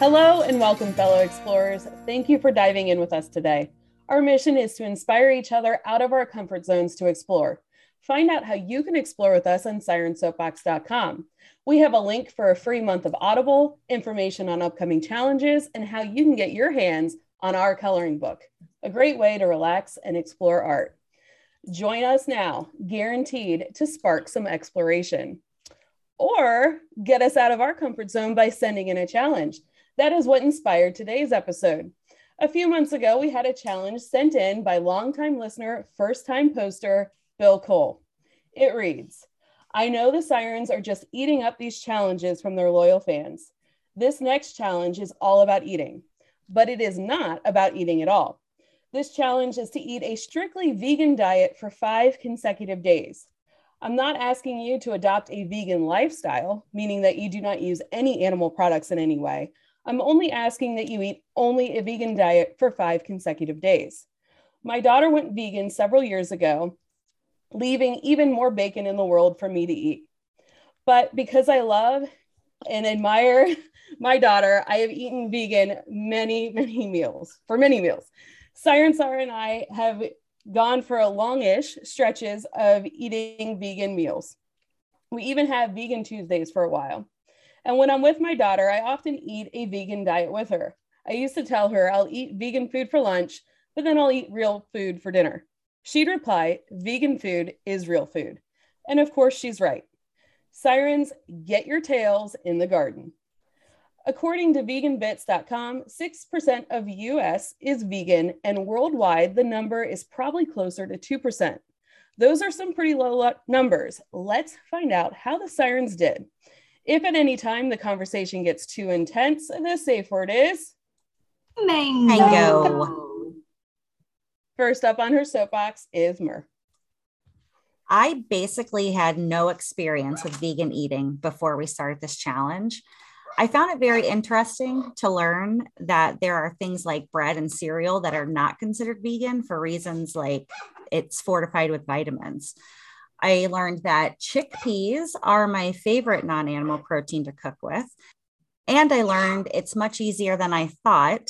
Hello and welcome, fellow explorers. Thank you for diving in with us today. Our mission is to inspire each other out of our comfort zones to explore. Find out how you can explore with us on sirensoapbox.com. We have a link for a free month of Audible, information on upcoming challenges, and how you can get your hands on our coloring book. A great way to relax and explore art. Join us now, guaranteed to spark some exploration. Or get us out of our comfort zone by sending in a challenge. That is what inspired today's episode. A few months ago, we had a challenge sent in by longtime listener, first time poster, Bill Cole. It reads I know the Sirens are just eating up these challenges from their loyal fans. This next challenge is all about eating, but it is not about eating at all. This challenge is to eat a strictly vegan diet for five consecutive days. I'm not asking you to adopt a vegan lifestyle, meaning that you do not use any animal products in any way. I'm only asking that you eat only a vegan diet for five consecutive days. My daughter went vegan several years ago, leaving even more bacon in the world for me to eat. But because I love and admire my daughter, I have eaten vegan many, many meals for many meals. Siren Sara and I have gone for a longish stretches of eating vegan meals. We even have vegan Tuesdays for a while. And when I'm with my daughter, I often eat a vegan diet with her. I used to tell her I'll eat vegan food for lunch, but then I'll eat real food for dinner. She'd reply, vegan food is real food. And of course, she's right. Sirens, get your tails in the garden. According to veganbits.com, 6% of US is vegan, and worldwide, the number is probably closer to 2%. Those are some pretty low numbers. Let's find out how the sirens did. If at any time the conversation gets too intense, the safe word is mango. mango. First up on her soapbox is Mur. I basically had no experience with vegan eating before we started this challenge. I found it very interesting to learn that there are things like bread and cereal that are not considered vegan for reasons like it's fortified with vitamins. I learned that chickpeas are my favorite non animal protein to cook with. And I learned it's much easier than I thought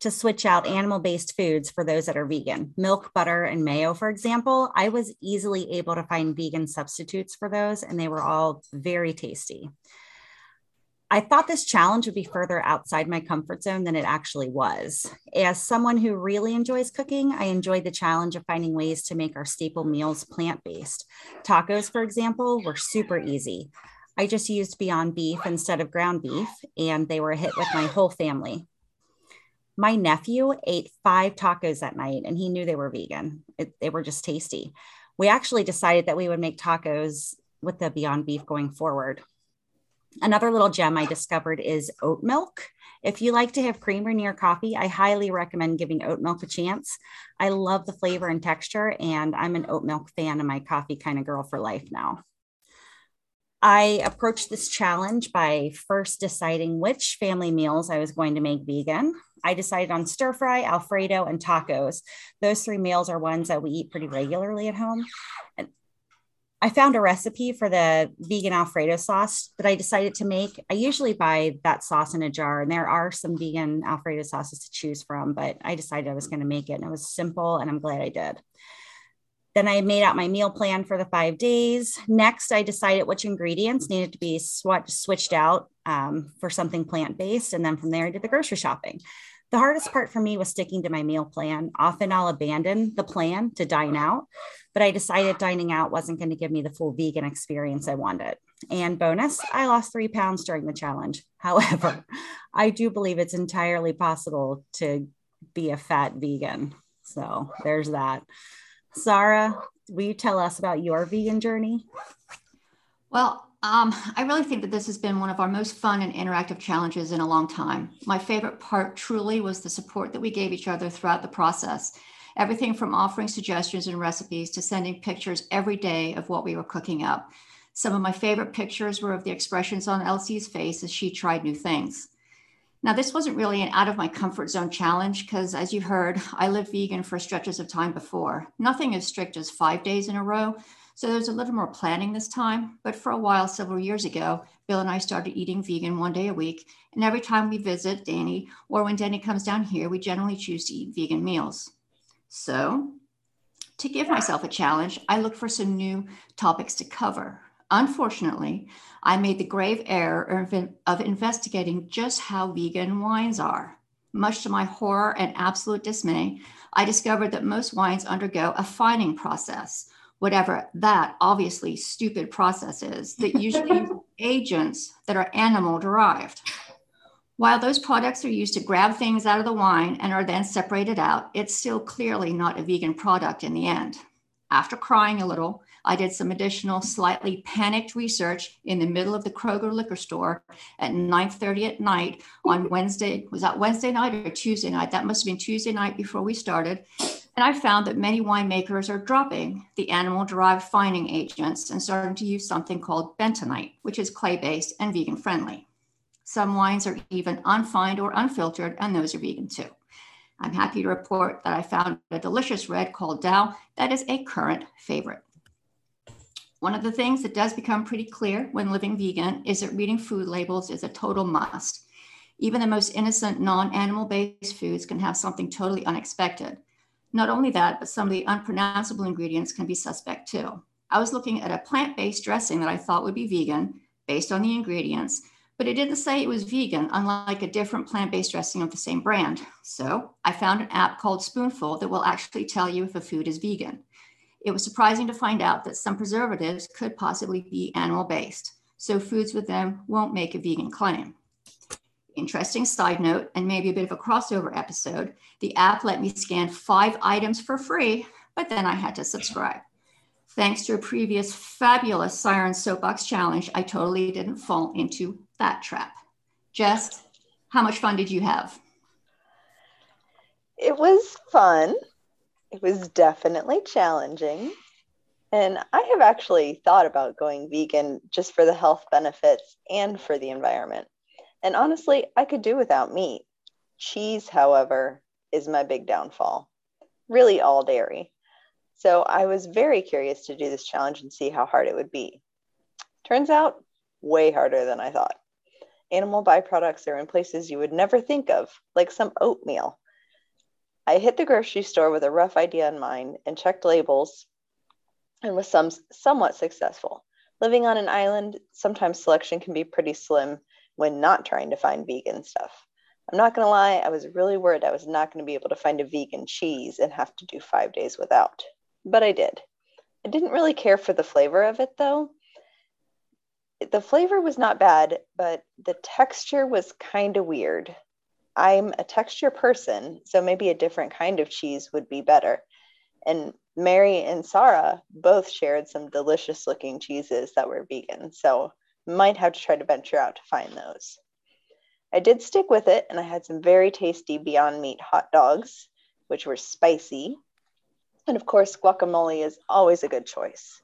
to switch out animal based foods for those that are vegan. Milk, butter, and mayo, for example, I was easily able to find vegan substitutes for those, and they were all very tasty. I thought this challenge would be further outside my comfort zone than it actually was. As someone who really enjoys cooking, I enjoyed the challenge of finding ways to make our staple meals plant based. Tacos, for example, were super easy. I just used Beyond Beef instead of ground beef, and they were a hit with my whole family. My nephew ate five tacos that night, and he knew they were vegan. It, they were just tasty. We actually decided that we would make tacos with the Beyond Beef going forward. Another little gem I discovered is oat milk. If you like to have creamer in your coffee, I highly recommend giving oat milk a chance. I love the flavor and texture, and I'm an oat milk fan and my coffee kind of girl for life now. I approached this challenge by first deciding which family meals I was going to make vegan. I decided on stir fry, Alfredo, and tacos. Those three meals are ones that we eat pretty regularly at home. And I found a recipe for the vegan Alfredo sauce that I decided to make. I usually buy that sauce in a jar, and there are some vegan Alfredo sauces to choose from, but I decided I was going to make it, and it was simple, and I'm glad I did. Then I made out my meal plan for the five days. Next, I decided which ingredients needed to be sw- switched out um, for something plant based. And then from there, I did the grocery shopping. The hardest part for me was sticking to my meal plan. Often I'll abandon the plan to dine out, but I decided dining out wasn't going to give me the full vegan experience I wanted. And bonus, I lost three pounds during the challenge. However, I do believe it's entirely possible to be a fat vegan. So there's that. Sarah, will you tell us about your vegan journey? Well, um, I really think that this has been one of our most fun and interactive challenges in a long time. My favorite part truly was the support that we gave each other throughout the process. Everything from offering suggestions and recipes to sending pictures every day of what we were cooking up. Some of my favorite pictures were of the expressions on Elsie's face as she tried new things. Now, this wasn't really an out of my comfort zone challenge because, as you heard, I lived vegan for stretches of time before. Nothing as strict as five days in a row, so there's a little more planning this time. But for a while, several years ago, Bill and I started eating vegan one day a week. And every time we visit Danny or when Danny comes down here, we generally choose to eat vegan meals. So to give myself a challenge, I looked for some new topics to cover. Unfortunately, I made the grave error of, of investigating just how vegan wines are. Much to my horror and absolute dismay, I discovered that most wines undergo a fining process, whatever that obviously stupid process is that usually agents that are animal derived. While those products are used to grab things out of the wine and are then separated out, it's still clearly not a vegan product in the end. After crying a little, I did some additional slightly panicked research in the middle of the Kroger liquor store at 9:30 at night on Wednesday. Was that Wednesday night or Tuesday night? That must have been Tuesday night before we started. And I found that many winemakers are dropping the animal derived fining agents and starting to use something called bentonite, which is clay based and vegan friendly. Some wines are even unfined or unfiltered, and those are vegan too. I'm happy to report that I found a delicious red called Dow that is a current favorite. One of the things that does become pretty clear when living vegan is that reading food labels is a total must. Even the most innocent non animal based foods can have something totally unexpected. Not only that, but some of the unpronounceable ingredients can be suspect too. I was looking at a plant based dressing that I thought would be vegan based on the ingredients, but it didn't say it was vegan, unlike a different plant based dressing of the same brand. So I found an app called Spoonful that will actually tell you if a food is vegan. It was surprising to find out that some preservatives could possibly be animal based, so foods with them won't make a vegan claim. Interesting side note, and maybe a bit of a crossover episode the app let me scan five items for free, but then I had to subscribe. Thanks to a previous fabulous Siren Soapbox challenge, I totally didn't fall into that trap. Jess, how much fun did you have? It was fun. It was definitely challenging. And I have actually thought about going vegan just for the health benefits and for the environment. And honestly, I could do without meat. Cheese, however, is my big downfall. Really, all dairy. So I was very curious to do this challenge and see how hard it would be. Turns out, way harder than I thought. Animal byproducts are in places you would never think of, like some oatmeal. I hit the grocery store with a rough idea in mind and checked labels and was some somewhat successful. Living on an island, sometimes selection can be pretty slim when not trying to find vegan stuff. I'm not going to lie, I was really worried I was not going to be able to find a vegan cheese and have to do five days without. But I did. I didn't really care for the flavor of it though. The flavor was not bad, but the texture was kind of weird. I'm a texture person, so maybe a different kind of cheese would be better. And Mary and Sarah both shared some delicious looking cheeses that were vegan, so might have to try to venture out to find those. I did stick with it, and I had some very tasty Beyond Meat hot dogs, which were spicy. And of course, guacamole is always a good choice.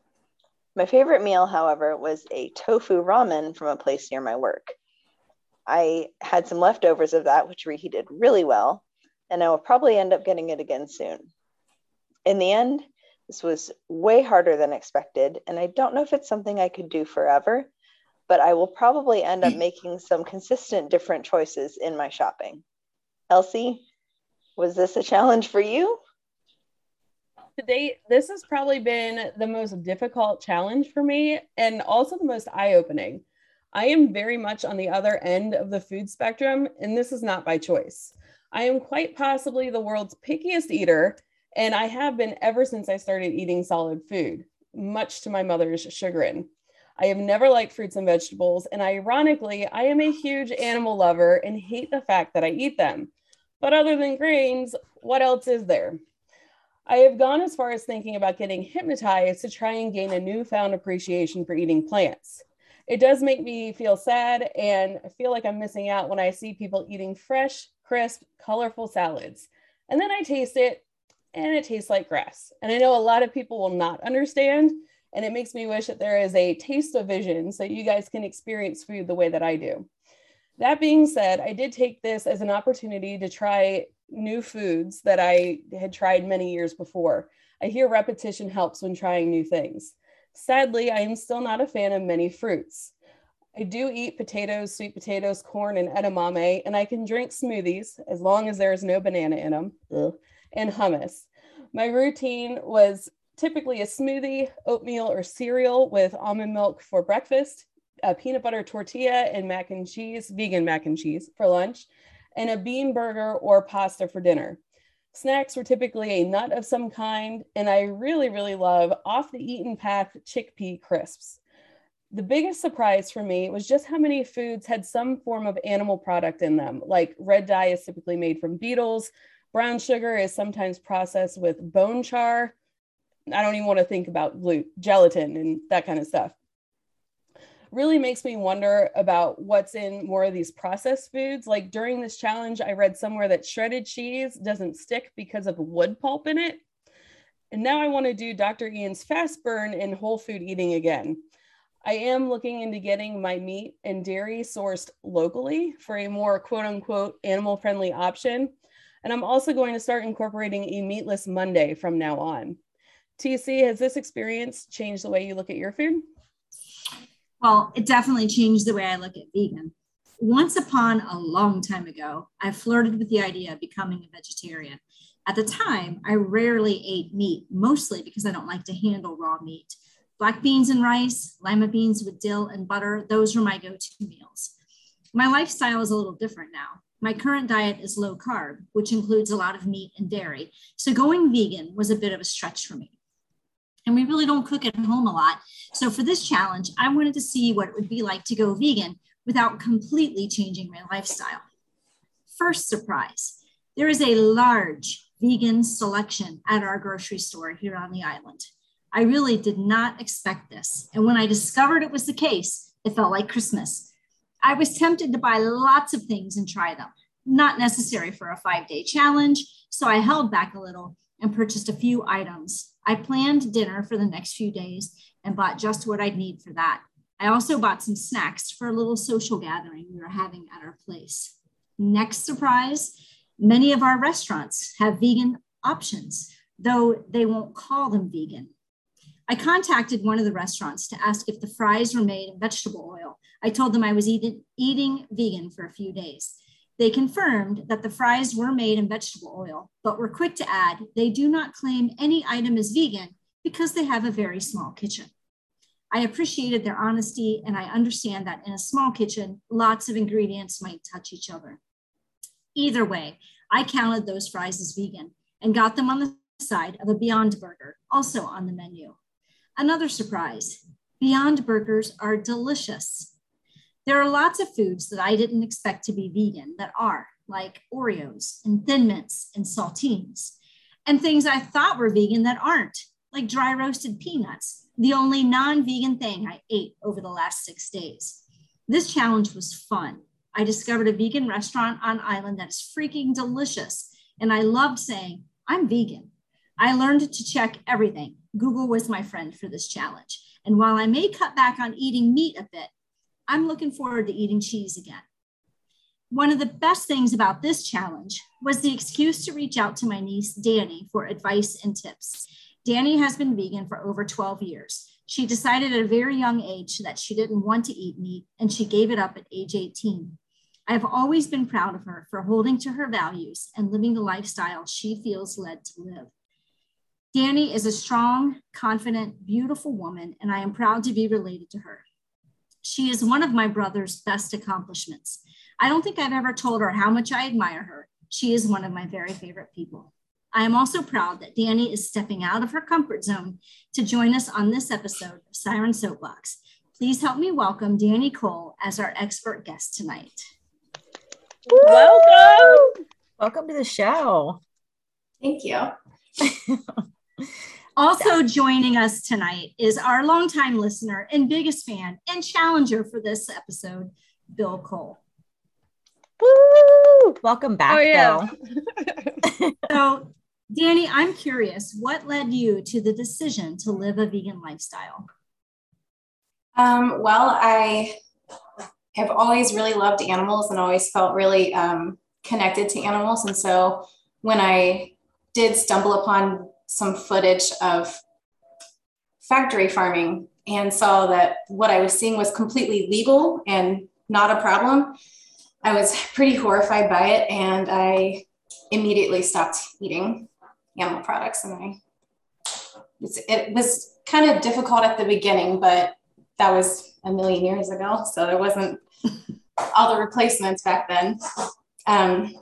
My favorite meal, however, was a tofu ramen from a place near my work. I had some leftovers of that, which reheated really well, and I will probably end up getting it again soon. In the end, this was way harder than expected, and I don't know if it's something I could do forever, but I will probably end up making some consistent different choices in my shopping. Elsie, was this a challenge for you? To date, this has probably been the most difficult challenge for me and also the most eye opening. I am very much on the other end of the food spectrum, and this is not by choice. I am quite possibly the world's pickiest eater, and I have been ever since I started eating solid food, much to my mother's chagrin. I have never liked fruits and vegetables, and ironically, I am a huge animal lover and hate the fact that I eat them. But other than grains, what else is there? I have gone as far as thinking about getting hypnotized to try and gain a newfound appreciation for eating plants. It does make me feel sad and I feel like I'm missing out when I see people eating fresh, crisp, colorful salads. And then I taste it and it tastes like grass. And I know a lot of people will not understand. And it makes me wish that there is a taste of vision so you guys can experience food the way that I do. That being said, I did take this as an opportunity to try new foods that I had tried many years before. I hear repetition helps when trying new things. Sadly, I am still not a fan of many fruits. I do eat potatoes, sweet potatoes, corn, and edamame, and I can drink smoothies as long as there is no banana in them, Ugh. and hummus. My routine was typically a smoothie, oatmeal, or cereal with almond milk for breakfast, a peanut butter tortilla and mac and cheese, vegan mac and cheese for lunch, and a bean burger or pasta for dinner. Snacks were typically a nut of some kind, and I really, really love off the eaten path chickpea crisps. The biggest surprise for me was just how many foods had some form of animal product in them, like red dye is typically made from beetles, brown sugar is sometimes processed with bone char. I don't even want to think about gluten, gelatin, and that kind of stuff really makes me wonder about what's in more of these processed foods. Like during this challenge, I read somewhere that shredded cheese doesn't stick because of wood pulp in it. And now I want to do Dr. Ian's fast burn and whole food eating again. I am looking into getting my meat and dairy sourced locally for a more quote unquote animal friendly option. And I'm also going to start incorporating a meatless Monday from now on. TC, has this experience changed the way you look at your food? Well, it definitely changed the way I look at vegan. Once upon a long time ago, I flirted with the idea of becoming a vegetarian. At the time, I rarely ate meat, mostly because I don't like to handle raw meat. Black beans and rice, lima beans with dill and butter, those were my go to meals. My lifestyle is a little different now. My current diet is low carb, which includes a lot of meat and dairy. So going vegan was a bit of a stretch for me and we really don't cook at home a lot. So for this challenge, I wanted to see what it would be like to go vegan without completely changing my lifestyle. First surprise, there is a large vegan selection at our grocery store here on the island. I really did not expect this. And when I discovered it was the case, it felt like Christmas. I was tempted to buy lots of things and try them, not necessary for a five day challenge. So I held back a little and purchased a few items I planned dinner for the next few days and bought just what I'd need for that. I also bought some snacks for a little social gathering we were having at our place. Next surprise many of our restaurants have vegan options, though they won't call them vegan. I contacted one of the restaurants to ask if the fries were made in vegetable oil. I told them I was eating, eating vegan for a few days. They confirmed that the fries were made in vegetable oil, but were quick to add they do not claim any item is vegan because they have a very small kitchen. I appreciated their honesty, and I understand that in a small kitchen, lots of ingredients might touch each other. Either way, I counted those fries as vegan and got them on the side of a Beyond Burger, also on the menu. Another surprise Beyond Burgers are delicious. There are lots of foods that I didn't expect to be vegan that are, like Oreos and Thin Mints and saltines, and things I thought were vegan that aren't, like dry roasted peanuts, the only non vegan thing I ate over the last six days. This challenge was fun. I discovered a vegan restaurant on island that is freaking delicious, and I loved saying, I'm vegan. I learned to check everything. Google was my friend for this challenge. And while I may cut back on eating meat a bit, I'm looking forward to eating cheese again. One of the best things about this challenge was the excuse to reach out to my niece, Danny, for advice and tips. Danny has been vegan for over 12 years. She decided at a very young age that she didn't want to eat meat, and she gave it up at age 18. I have always been proud of her for holding to her values and living the lifestyle she feels led to live. Danny is a strong, confident, beautiful woman, and I am proud to be related to her. She is one of my brother's best accomplishments. I don't think I've ever told her how much I admire her. She is one of my very favorite people. I am also proud that Danny is stepping out of her comfort zone to join us on this episode of Siren Soapbox. Please help me welcome Danny Cole as our expert guest tonight. Welcome. Welcome to the show. Thank you. Also joining us tonight is our longtime listener and biggest fan and challenger for this episode, Bill Cole. Woo! Welcome back, Oh, yeah. Bill. So, Danny, I'm curious, what led you to the decision to live a vegan lifestyle? Um, well, I have always really loved animals and always felt really um, connected to animals. And so when I did stumble upon some footage of factory farming and saw that what I was seeing was completely legal and not a problem, I was pretty horrified by it. And I immediately stopped eating animal products. And I, it's, it was kind of difficult at the beginning, but that was a million years ago. So there wasn't all the replacements back then. Um,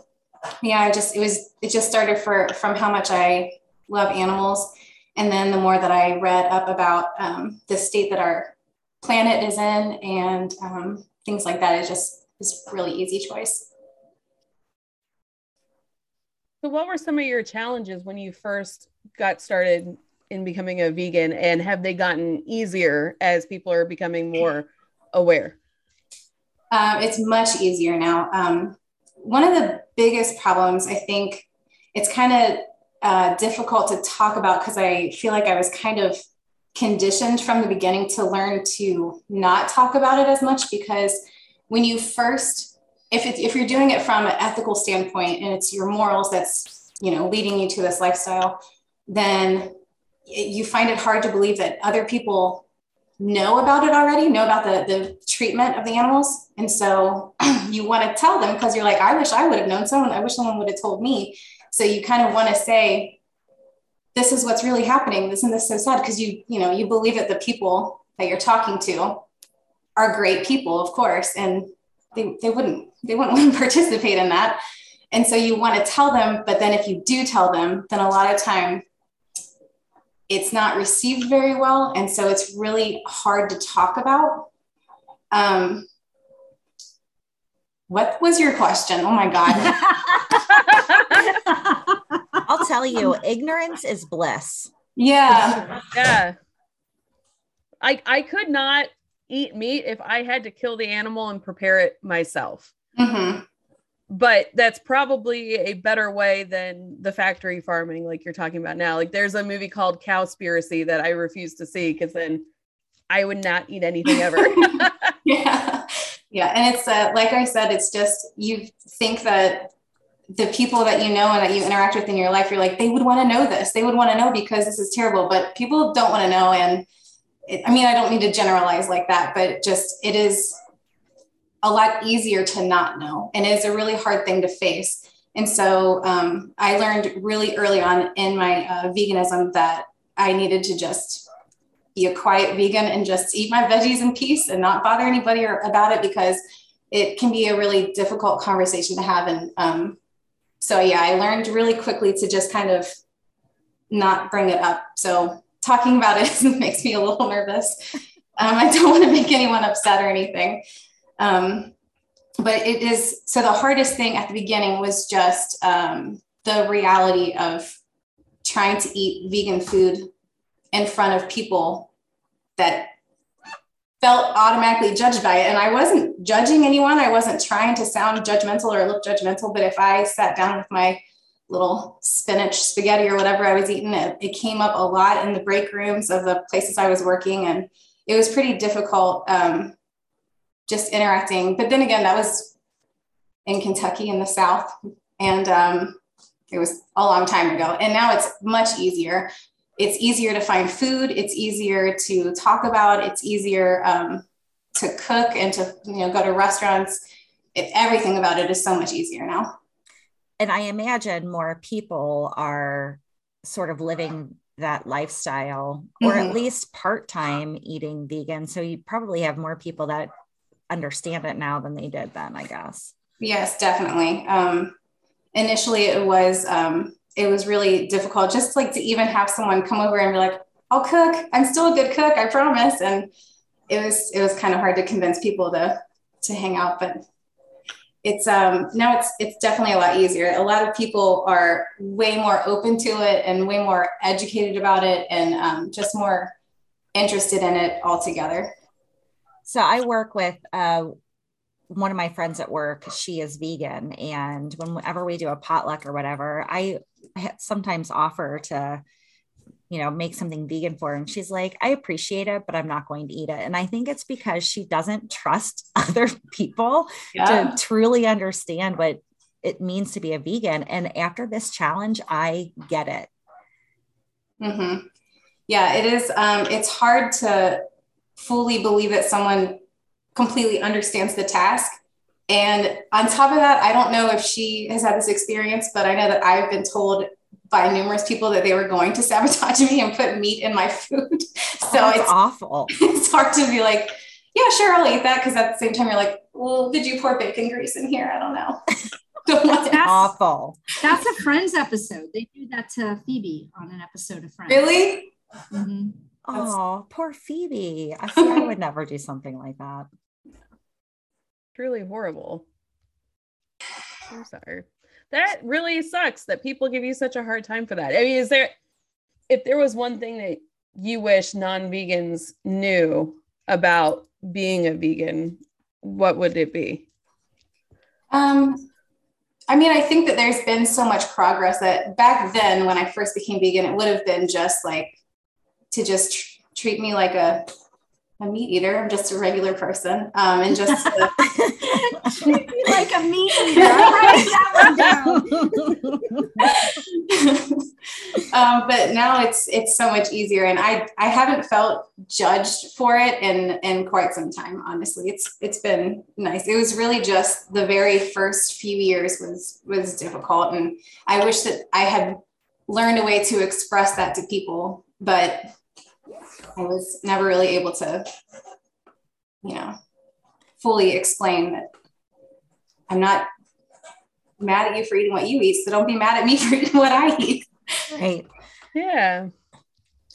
yeah, I just, it was, it just started for, from how much I love animals. And then the more that I read up about um, the state that our planet is in and um, things like that, it just a really easy choice. So, what were some of your challenges when you first got started in becoming a vegan, and have they gotten easier as people are becoming more aware? Um, it's much easier now. Um, one of the biggest problems, I think, it's kind of uh, difficult to talk about because I feel like I was kind of conditioned from the beginning to learn to not talk about it as much because when you first, if it, if you're doing it from an ethical standpoint and it's your morals that's you know leading you to this lifestyle, then you find it hard to believe that other people know about it already, know about the, the treatment of the animals. And so you want to tell them because you're like, I wish I would have known someone. I wish someone would have told me. So you kind of want to say, this is what's really happening. This and this is so sad because you, you know, you believe that the people that you're talking to are great people, of course, and they, they wouldn't, they wouldn't want to participate in that. And so you want to tell them, but then if you do tell them, then a lot of time it's not received very well. And so it's really hard to talk about. Um, what was your question? Oh my God. I'll tell you, ignorance is bliss. yeah. Yeah. I I could not eat meat if I had to kill the animal and prepare it myself. hmm But that's probably a better way than the factory farming like you're talking about now. Like there's a movie called Cowspiracy that I refuse to see because then I would not eat anything ever. Yeah. Yeah. And it's uh, like I said, it's just you think that the people that you know and that you interact with in your life, you're like, they would want to know this. They would want to know because this is terrible, but people don't want to know. And it, I mean, I don't mean to generalize like that, but just it is a lot easier to not know. And it's a really hard thing to face. And so um, I learned really early on in my uh, veganism that I needed to just be a quiet vegan and just eat my veggies in peace and not bother anybody or, about it because it can be a really difficult conversation to have. And um, so, yeah, I learned really quickly to just kind of not bring it up. So, talking about it makes me a little nervous. Um, I don't want to make anyone upset or anything. Um, but it is so the hardest thing at the beginning was just um, the reality of trying to eat vegan food in front of people that felt automatically judged by it. And I wasn't judging anyone. I wasn't trying to sound judgmental or look judgmental. But if I sat down with my little spinach spaghetti or whatever I was eating, it, it came up a lot in the break rooms of the places I was working. And it was pretty difficult um, just interacting. But then again, that was in Kentucky in the South. And um, it was a long time ago. And now it's much easier it's easier to find food it's easier to talk about it's easier um, to cook and to you know go to restaurants it, everything about it is so much easier now And I imagine more people are sort of living that lifestyle or at Mhm. least part time eating vegan. So you probably have more people that understand it now than they did then, I guess. yes definitely um, initially it was um, it was really difficult just like to even have someone come over and be like i'll cook i'm still a good cook i promise and it was it was kind of hard to convince people to to hang out but it's um now it's it's definitely a lot easier. A lot of people are way more open to it and way more educated about it and um, just more interested in it altogether. So I work with uh, one of my friends at work. She is vegan, and whenever we do a potluck or whatever, I sometimes offer to you know, make something vegan for her. And she's like, I appreciate it, but I'm not going to eat it. And I think it's because she doesn't trust other people yeah. to truly understand what it means to be a vegan. And after this challenge, I get it. Mm-hmm. Yeah, it is. Um, it's hard to fully believe that someone completely understands the task. And on top of that, I don't know if she has had this experience, but I know that I've been told by numerous people that they were going to sabotage me and put meat in my food. So oh, it's awful. It's hard to be like, yeah, sure, I'll eat that. Because at the same time, you're like, well, did you pour bacon grease in here? I don't know. that's, that's awful. That's a Friends episode. They do that to Phoebe on an episode of Friends. Really? Mm-hmm. Oh, poor Phoebe. I. I would never do something like that. Truly horrible. I'm sorry that really sucks that people give you such a hard time for that. I mean, is there, if there was one thing that you wish non vegans knew about being a vegan, what would it be? Um, I mean, I think that there's been so much progress that back then, when I first became vegan, it would have been just like to just tr- treat me like a a meat eater. I'm just a regular person. Um, and just like a meat eater. that um, but now it's it's so much easier, and I I haven't felt judged for it in in quite some time. Honestly, it's it's been nice. It was really just the very first few years was was difficult, and I wish that I had learned a way to express that to people, but I was never really able to, you know, fully explain that I'm not mad at you for eating what you eat, so don't be mad at me for eating what I eat. Right. Yeah.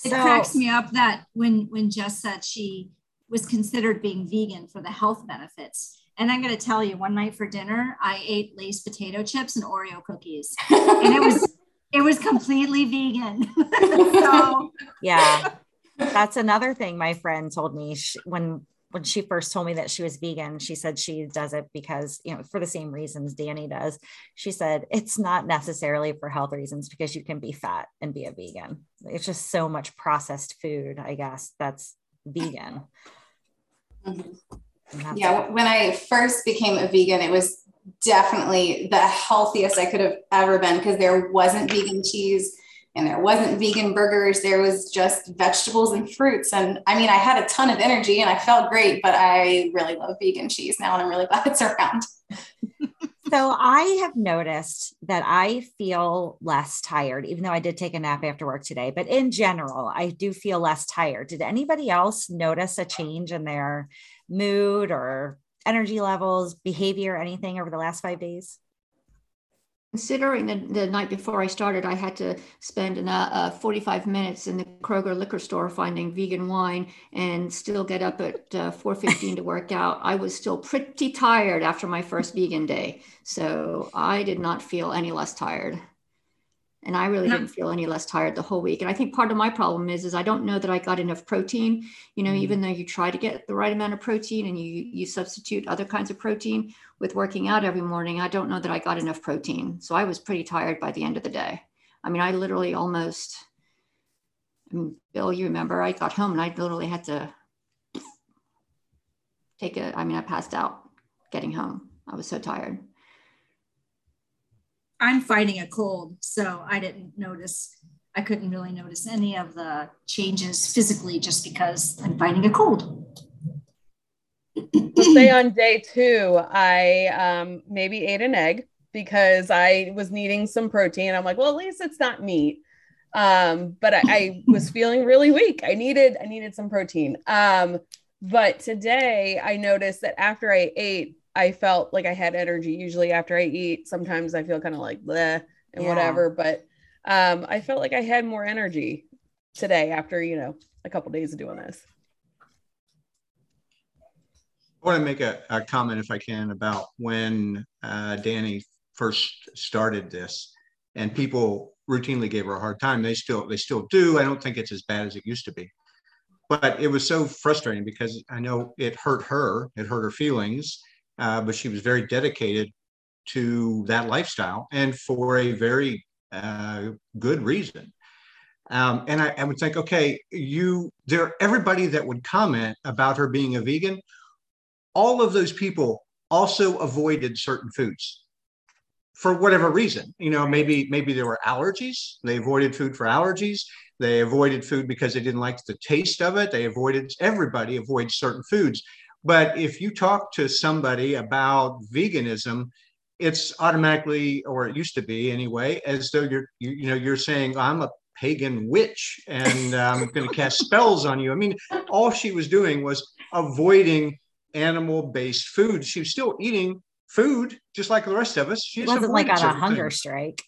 It so, cracks me up that when when Jess said she was considered being vegan for the health benefits. And I'm going to tell you, one night for dinner, I ate Lay's potato chips and Oreo cookies, and it was it was completely vegan. so yeah, that's another thing my friend told me. She, when when she first told me that she was vegan she said she does it because you know for the same reasons danny does. She said it's not necessarily for health reasons because you can be fat and be a vegan. It's just so much processed food i guess that's vegan. Mm-hmm. yeah when i first became a vegan it was definitely the healthiest i could have ever been because there wasn't vegan cheese and there wasn't vegan burgers there was just vegetables and fruits. And i mean i had a ton of energy and i felt great but i really love vegan cheese now and i'm really glad it's around. So i have noticed that i feel less tired even though i did take a nap after work today but in general i do feel less tired. Did anybody else notice a change in their mood or energy levels behavior anything over the last five days Considering the, the night before I started, I had to spend an, uh, 45 minutes in the Kroger liquor store finding vegan wine and still get up at uh, 4.15 to work out. I was still pretty tired after my first vegan day. So I did not feel any less tired and i really didn't feel any less tired the whole week. And i think part of my problem is is i don't know that i got enough protein. You know mm even though you try to get the right amount of protein and you you substitute other kinds of protein with working out every morning i don't know that i got enough protein. So i was pretty tired by the end of the day. I mean i literally almost I mean, bill you remember i got home and i literally had to take a i mean i passed out getting home. I was so tired I'm fighting a cold, so I didn't notice. I couldn't really notice any of the changes physically just because I'm fighting a cold. say on day two, I um, maybe ate an egg because I was needing some protein. I'm like, well, at least it's not meat. Um, but I, I was feeling really weak. I needed I needed some protein. Um, but today I noticed that after I ate, I felt like I had energy. Usually after I eat, sometimes I feel kind of like bleh and yeah. whatever. But um, I felt like I had more energy today after, you know, a couple days of doing this. I want to make a, a, comment, if I can, about when uh, Danny first started this, and people routinely gave her a hard time. They still they still do. I don't think it's as bad as it used to be, but it was so frustrating because I know it hurt her. It hurt her feelings, uh, but she was very dedicated to that lifestyle, and for a very uh, good reason. Um, and I, I, would think, okay, you there, everybody that would comment about her being a vegan, all of those people also avoided certain foods for whatever reason. You know, maybe maybe there were allergies. They avoided food for allergies. They avoided food because they didn't like the taste of it. They avoided everybody avoids certain foods. But if you talk to somebody about veganism, it's automatically, or it used to be anyway, as though you're you, you know you're saying I'm a pagan witch and I'm going to cast spells on you. I mean, all she was doing was avoiding animal-based food. She was still eating food just like the rest of us. She wasn't like on a hunger things. strike.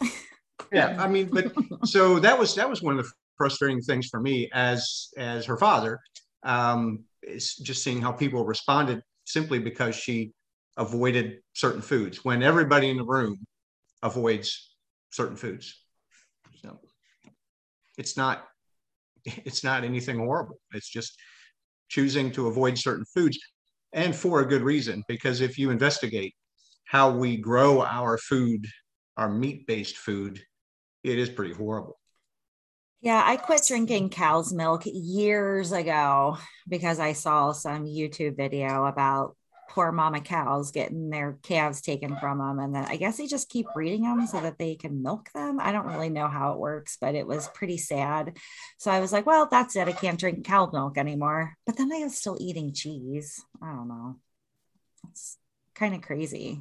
yeah, I mean, but so that was that was one of the frustrating things for me as as her father. Um, is just seeing how people responded simply because she avoided certain foods when everybody in the room avoids certain foods. So it's not it's not anything horrible. It's just choosing to avoid certain foods and for a good reason because if you investigate how we grow our food, our meat-based food, it is pretty horrible. Yeah, I quit drinking cow's milk years ago because I saw some YouTube video about poor mama cows getting their calves taken from them. And then I guess they just keep breeding them so that they can milk them. I don't really know how it works, but it was pretty sad. So I was like, well, that's it. I can't drink cow milk anymore. But then I was still eating cheese. I don't know. It's kind of crazy.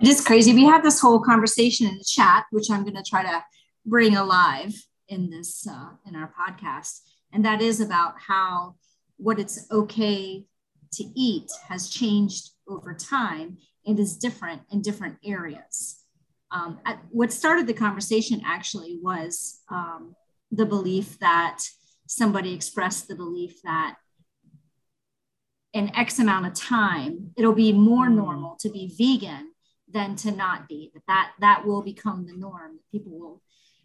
It is crazy. We had this whole conversation in the chat, which I'm going to try to bring alive in this uh, in our podcast, and that is about how what it's okay to eat has changed over time and is different in different areas. Um, at, what started the conversation actually was um, the belief that somebody expressed the belief that in X amount of time, it'll be more mm. normal to be vegan than to not be. That that, that will become the norm. That people will,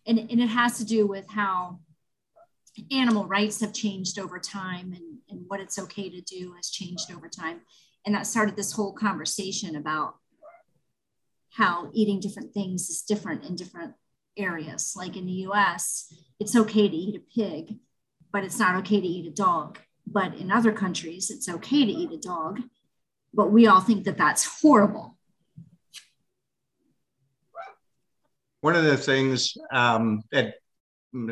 and, and it has to do with how animal rights have changed over time and, and what it's okay to do has changed over time. And that started this whole conversation about how eating different things is different in different areas. Like in the US, it's okay to eat a pig, but it's not okay to eat a dog. But in other countries, it's okay to eat a dog, but we all think that that's horrible. One of the things um, that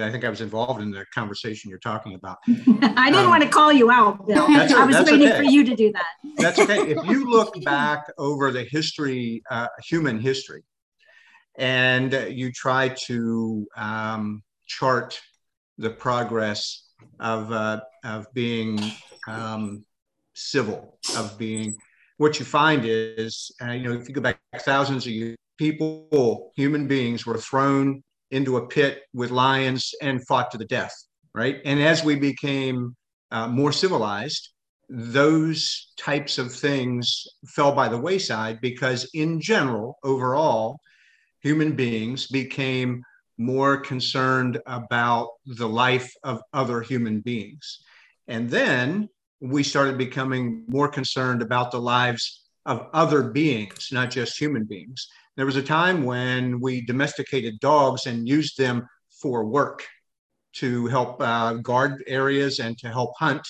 I think I was involved in the conversation you're talking about. I didn't um, want to call you out, Bill. I was waiting okay. for you to do that. that's okay. If you look back over the history, uh, human history, and you try to um, chart the progress of uh, of being um, civil, of being what you find is, uh, you know, if you go back thousands of years, people, human beings, were thrown into a pit with lions and fought to the death, right? And as we became uh, more civilized, those types of things fell by the wayside because, in general, overall, human beings became more concerned about the life of other human beings. And then we started becoming more concerned about the lives of other beings, not just human beings. There was a time when we domesticated dogs and used them for work to help uh, guard areas and to help hunt.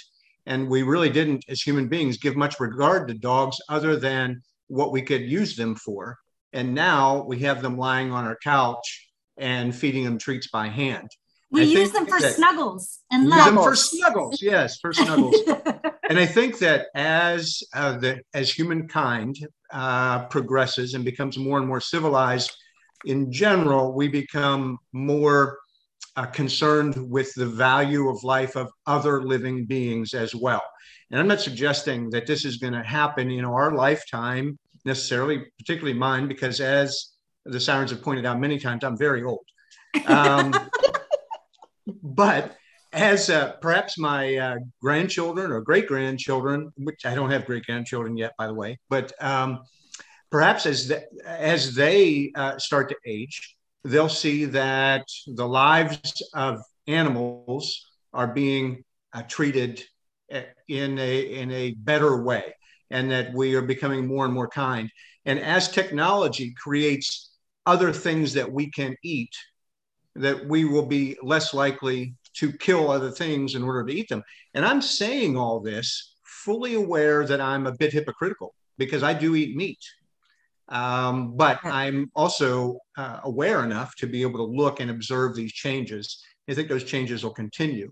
And we really didn't, as human beings, give much regard to dogs other than what we could use them for. And now we have them lying on our couch and feeding them treats by hand. We I use them for snuggles and use them for snuggles. Yes, for snuggles. and I think that as uh, the as humankind uh, progresses and becomes more and more civilized, in general, we become more uh, concerned with the value of life of other living beings as well. And I'm not suggesting that this is going to happen in our lifetime necessarily, particularly mine, because as the sirens have pointed out many times, I'm very old. Um, but as uh, perhaps my uh, grandchildren or great grandchildren, which I don't have great grandchildren yet, by the way, but um, perhaps as the, as they uh, start to age, they'll see that the lives of animals are being uh, treated uh, in a in a better way, and that we are becoming more and more kind. And as technology creates other things that we can eat, that we will be less likely to kill other things in order to eat them. And I'm saying all this fully aware that I'm a bit hypocritical because I do eat meat. Um, but I'm also uh, aware enough to be able to look and observe these changes. I think those changes will continue.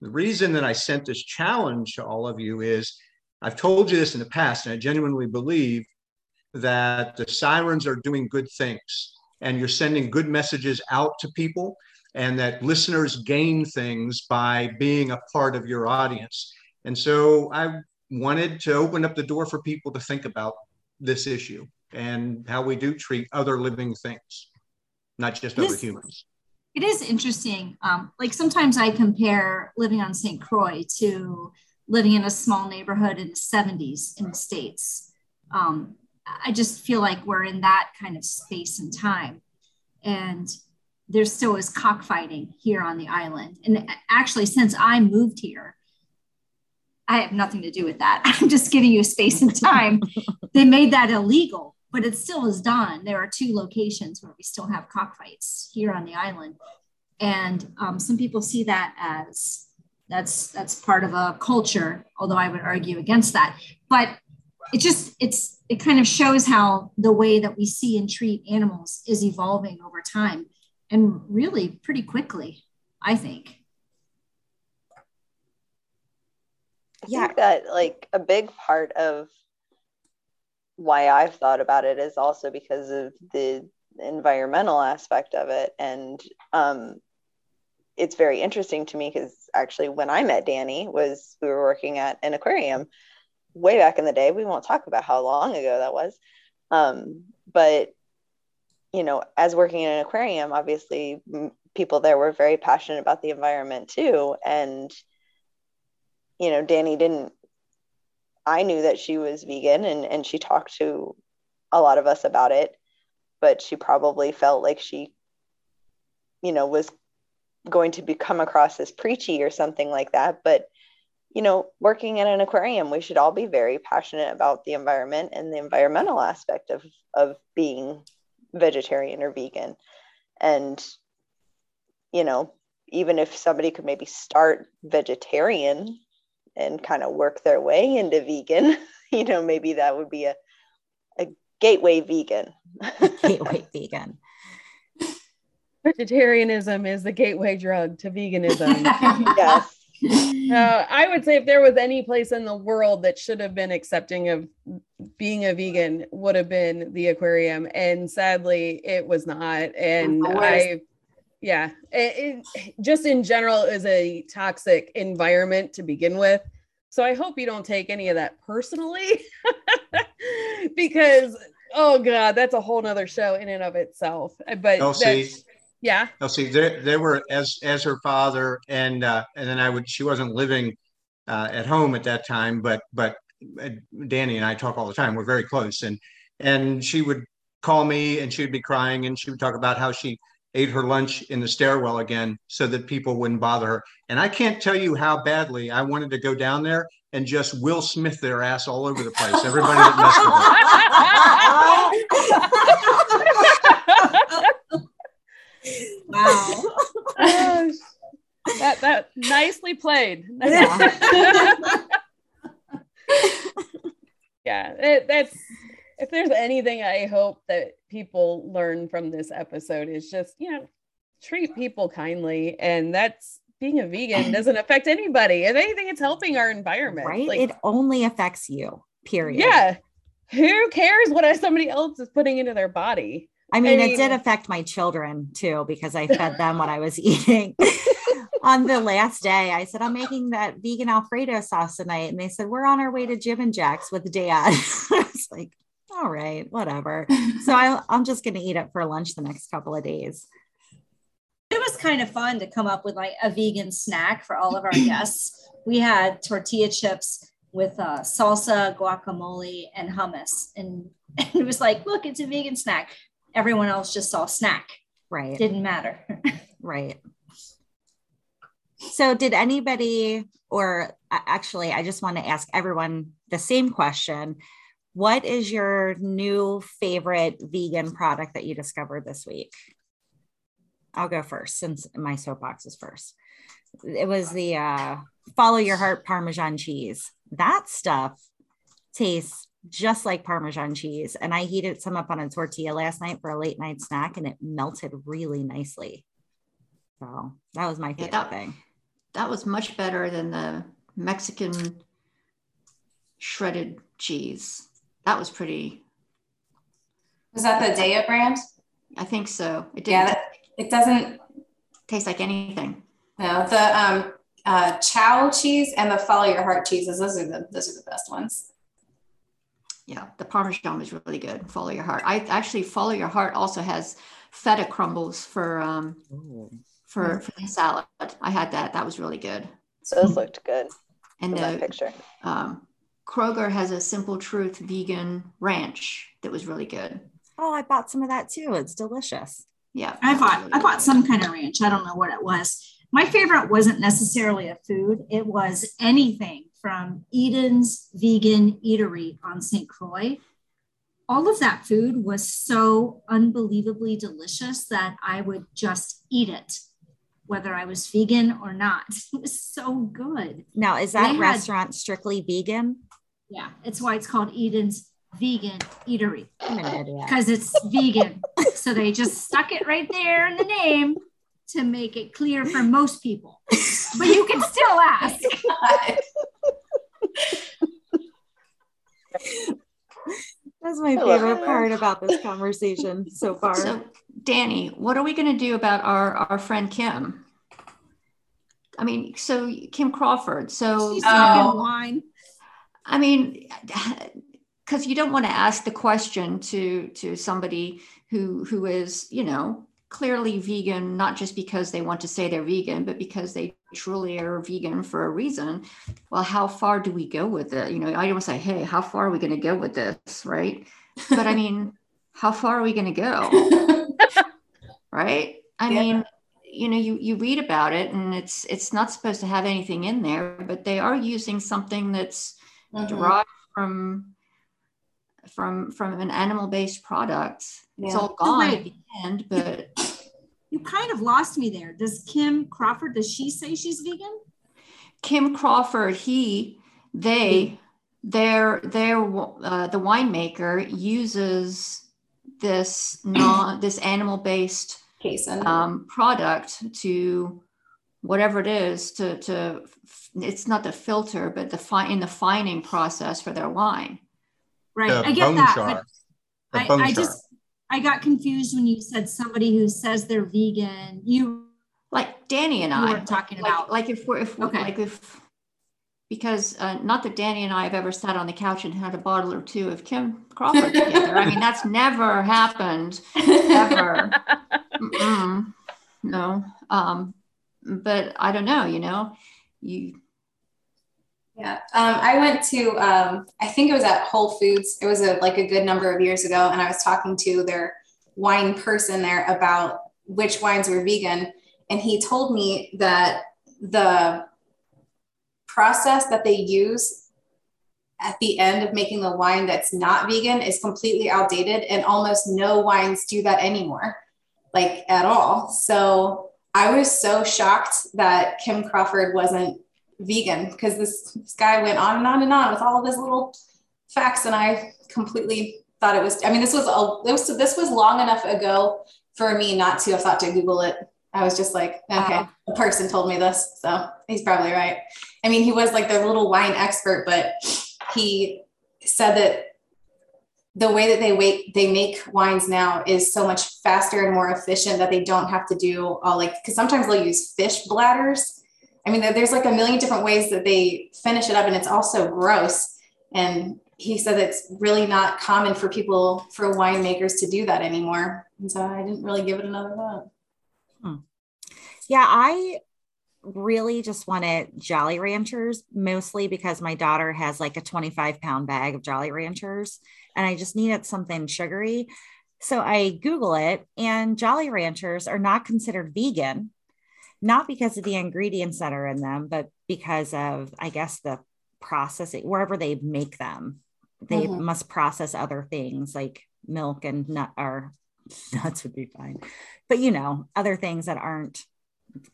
The reason that I sent this challenge to all of you is I've told you this in the past, and I genuinely believe that the sirens are doing good things and you're sending good messages out to people and that listeners gain things by being a part of your audience. And so I wanted to open up the door for people to think about this issue and how we do treat other living things, not just other humans. It is interesting. Um, like sometimes I compare living on St. Croix to living in a small neighborhood in the 70s in the States. Um, I just feel like we're in that kind of space and time. And there still is cockfighting here on the island. And actually, since I moved here, I have nothing to do with that. I'm just giving you space and time. they made that illegal, but it still is done. There are two locations where we still have cockfights here on the island. And um, some people see that as that's that's part of a culture, although I would argue against that. But it just it's it kind of shows how the way that we see and treat animals is evolving over time and really pretty quickly, I think. Yeah. think that like a big part of why I've thought about it is also because of the environmental aspect of it. And um, it's very interesting to me because actually when I met Danny was we were working at an aquarium way back in the day. We won't talk about how long ago that was. Um, but you know, as working in an aquarium, obviously people there were very passionate about the environment too. And, you know, Danny didn't, I knew that she was vegan and, and she talked to a lot of us about it, but she probably felt like she, you know, was going to be come across as preachy or something like that. But, you know, working in an aquarium, we should all be very passionate about the environment and the environmental aspect of, of being vegetarian or vegan. And you know even if somebody could maybe start vegetarian and kind of work their way into vegan you know maybe that would be a, a gateway vegan. Gateway vegan. Vegetarianism is the gateway drug to veganism. Yes uh, I would say if there was any place in the world that should have been accepting of being a vegan, would have been the aquarium, and sadly, it was not. And I, yeah, it, it just in general is a toxic environment to begin with. So I hope you don't take any of that personally, because oh god, that's a whole nother show in and of itself. But Elsie, yeah. No, see, they, they were as as her father, and uh, and then I would. She wasn't living uh, at home at that time, but but uh, Danny and I talk all the time. We're very close, and and she would call me, and she would be crying, and she would talk about how she ate her lunch in the stairwell again, so that people wouldn't bother her. And I can't tell you how badly I wanted to go down there and just Will Smith their ass all over the place. Everybody that messed with her. Wow. that that nicely played. Yeah. yeah, it, that's if there's anything I hope that people learn from this episode is just, you know, treat people kindly and that's being a vegan doesn't affect anybody. If anything, it's helping our environment. Right. Like, it only affects you, period. Yeah. Who cares what somebody else is putting into their body? I mean, I mean, it did affect my children too because I fed them what I was eating. on the last day, I said, I'm making that vegan Alfredo sauce tonight. And they said, We're on our way to Jim and Jack's with dad. I was like, All right, whatever. So I, I'm just going to eat it for lunch the next couple of days. it was kind of fun to come up with like a vegan snack for all of our guests. We had tortilla chips with uh, salsa, guacamole, and hummus. And, and it was like, look, it's a vegan snack. Everyone else just saw snack. Right. Didn't matter. right. So, did anybody, or actually, I just want to ask everyone the same question. What is your new favorite vegan product that you discovered this week? I'll go first since my soapbox is first. It was the uh, follow your heart Parmesan cheese. That stuff tastes just like Parmesan cheese. And I heated some up on a tortilla last night for a late night snack and it melted really nicely. So that was my favorite yeah, that, thing. That was much better than the Mexican shredded cheese. That was pretty. Was that the Daiya brand? I think so. It did. Yeah, that, it doesn't taste like anything. No, the um, uh, Chao cheese and the Follow Your Heart cheeses. Those are the those are the best ones. Yeah, the Parmesan was really good. Follow Your Heart. I actually Follow Your Heart also has feta crumbles for um for for the salad. I had that. That was really good. So those looked good. And the picture. Um, Kroger has a Simple Truth vegan ranch that was really good. Oh, I bought some of that too. It's delicious. Yeah. I bought really I bought some kind of ranch. I don't know what it was. My favorite wasn't necessarily a food. It was anything from Eden's vegan eatery on St. Croix. All of that food was so unbelievably delicious that I would just eat it, whether I was vegan or not. It was so good. Now, is that restaurant had, strictly vegan? Yeah, it's why it's called Eden's Vegan Eatery because it's vegan. so they just stuck it right there in the name to make it clear for most people. But you can still ask. That's my favorite part about this conversation so far. So, Danny, what are we going to do about our our friend Kim? I mean, so Kim Crawford. So She's oh. wine. Um, I mean, because you don't want to ask the question to to somebody who who is, you know, clearly vegan, not just because they want to say they're vegan, but because they truly are vegan for a reason. Well, how far do we go with it? You know, I don't say, hey, how far are we going to go with this? Right. But I mean, how far are we going to go? right. I yeah. mean, you know, you, you read about it and it's it's not supposed to have anything in there, but they are using something that's mm-hmm. derived from from from an animal based product. Yeah. It's all gone at the end, but you kind of lost me there. Does Kim Crawford does she say she's vegan? Kim Crawford, he, they, their their uh, the winemaker uses this non this animal based um, product to whatever it is to to it's not the filter but the fine in the fining process for their wine Right. I get that. I, I just I got confused when you said somebody who says they're vegan. You like Danny and I were talking like, about like if we're if okay. like if because uh, not that Danny and I have ever sat on the couch and had a bottle or two of Kim Crawford together. I mean, that's never happened ever. no. Um, but I don't know. You know, you yeah, um, I went to um, I think it was at Whole Foods. It was a, like a good number of years ago, and I was talking to their wine person there about which wines were vegan, and he told me that the process that they use at the end of making the wine that's not vegan is completely outdated, and almost no wines do that anymore, like at all. So I was so shocked that Kim Crawford wasn't vegan because this, this guy went on and on and on with all of his little facts and I completely thought it was I mean this was a this was this was long enough ago for me not to have thought to google it I was just like okay wow. a person told me this so he's probably right I mean he was like the little wine expert but he said that the way that they wait they make wines now is so much faster and more efficient that they don't have to do all like because sometimes they'll use fish bladders I mean, there's like a million different ways that they finish it up, and it's also gross. And he said it's really not common for people, for winemakers to do that anymore. And so I didn't really give it another thought. Hmm. Yeah, I really just wanted Jolly Ranchers mostly because my daughter has like a 25 pound bag of Jolly Ranchers and I just needed something sugary. So I Google it, and Jolly Ranchers are not considered vegan, not because of the ingredients that are in them, but because of, I guess, the processing, wherever they make them. They mm-hmm. must process other things like milk and nut or nuts would be fine. But you know, other things that aren't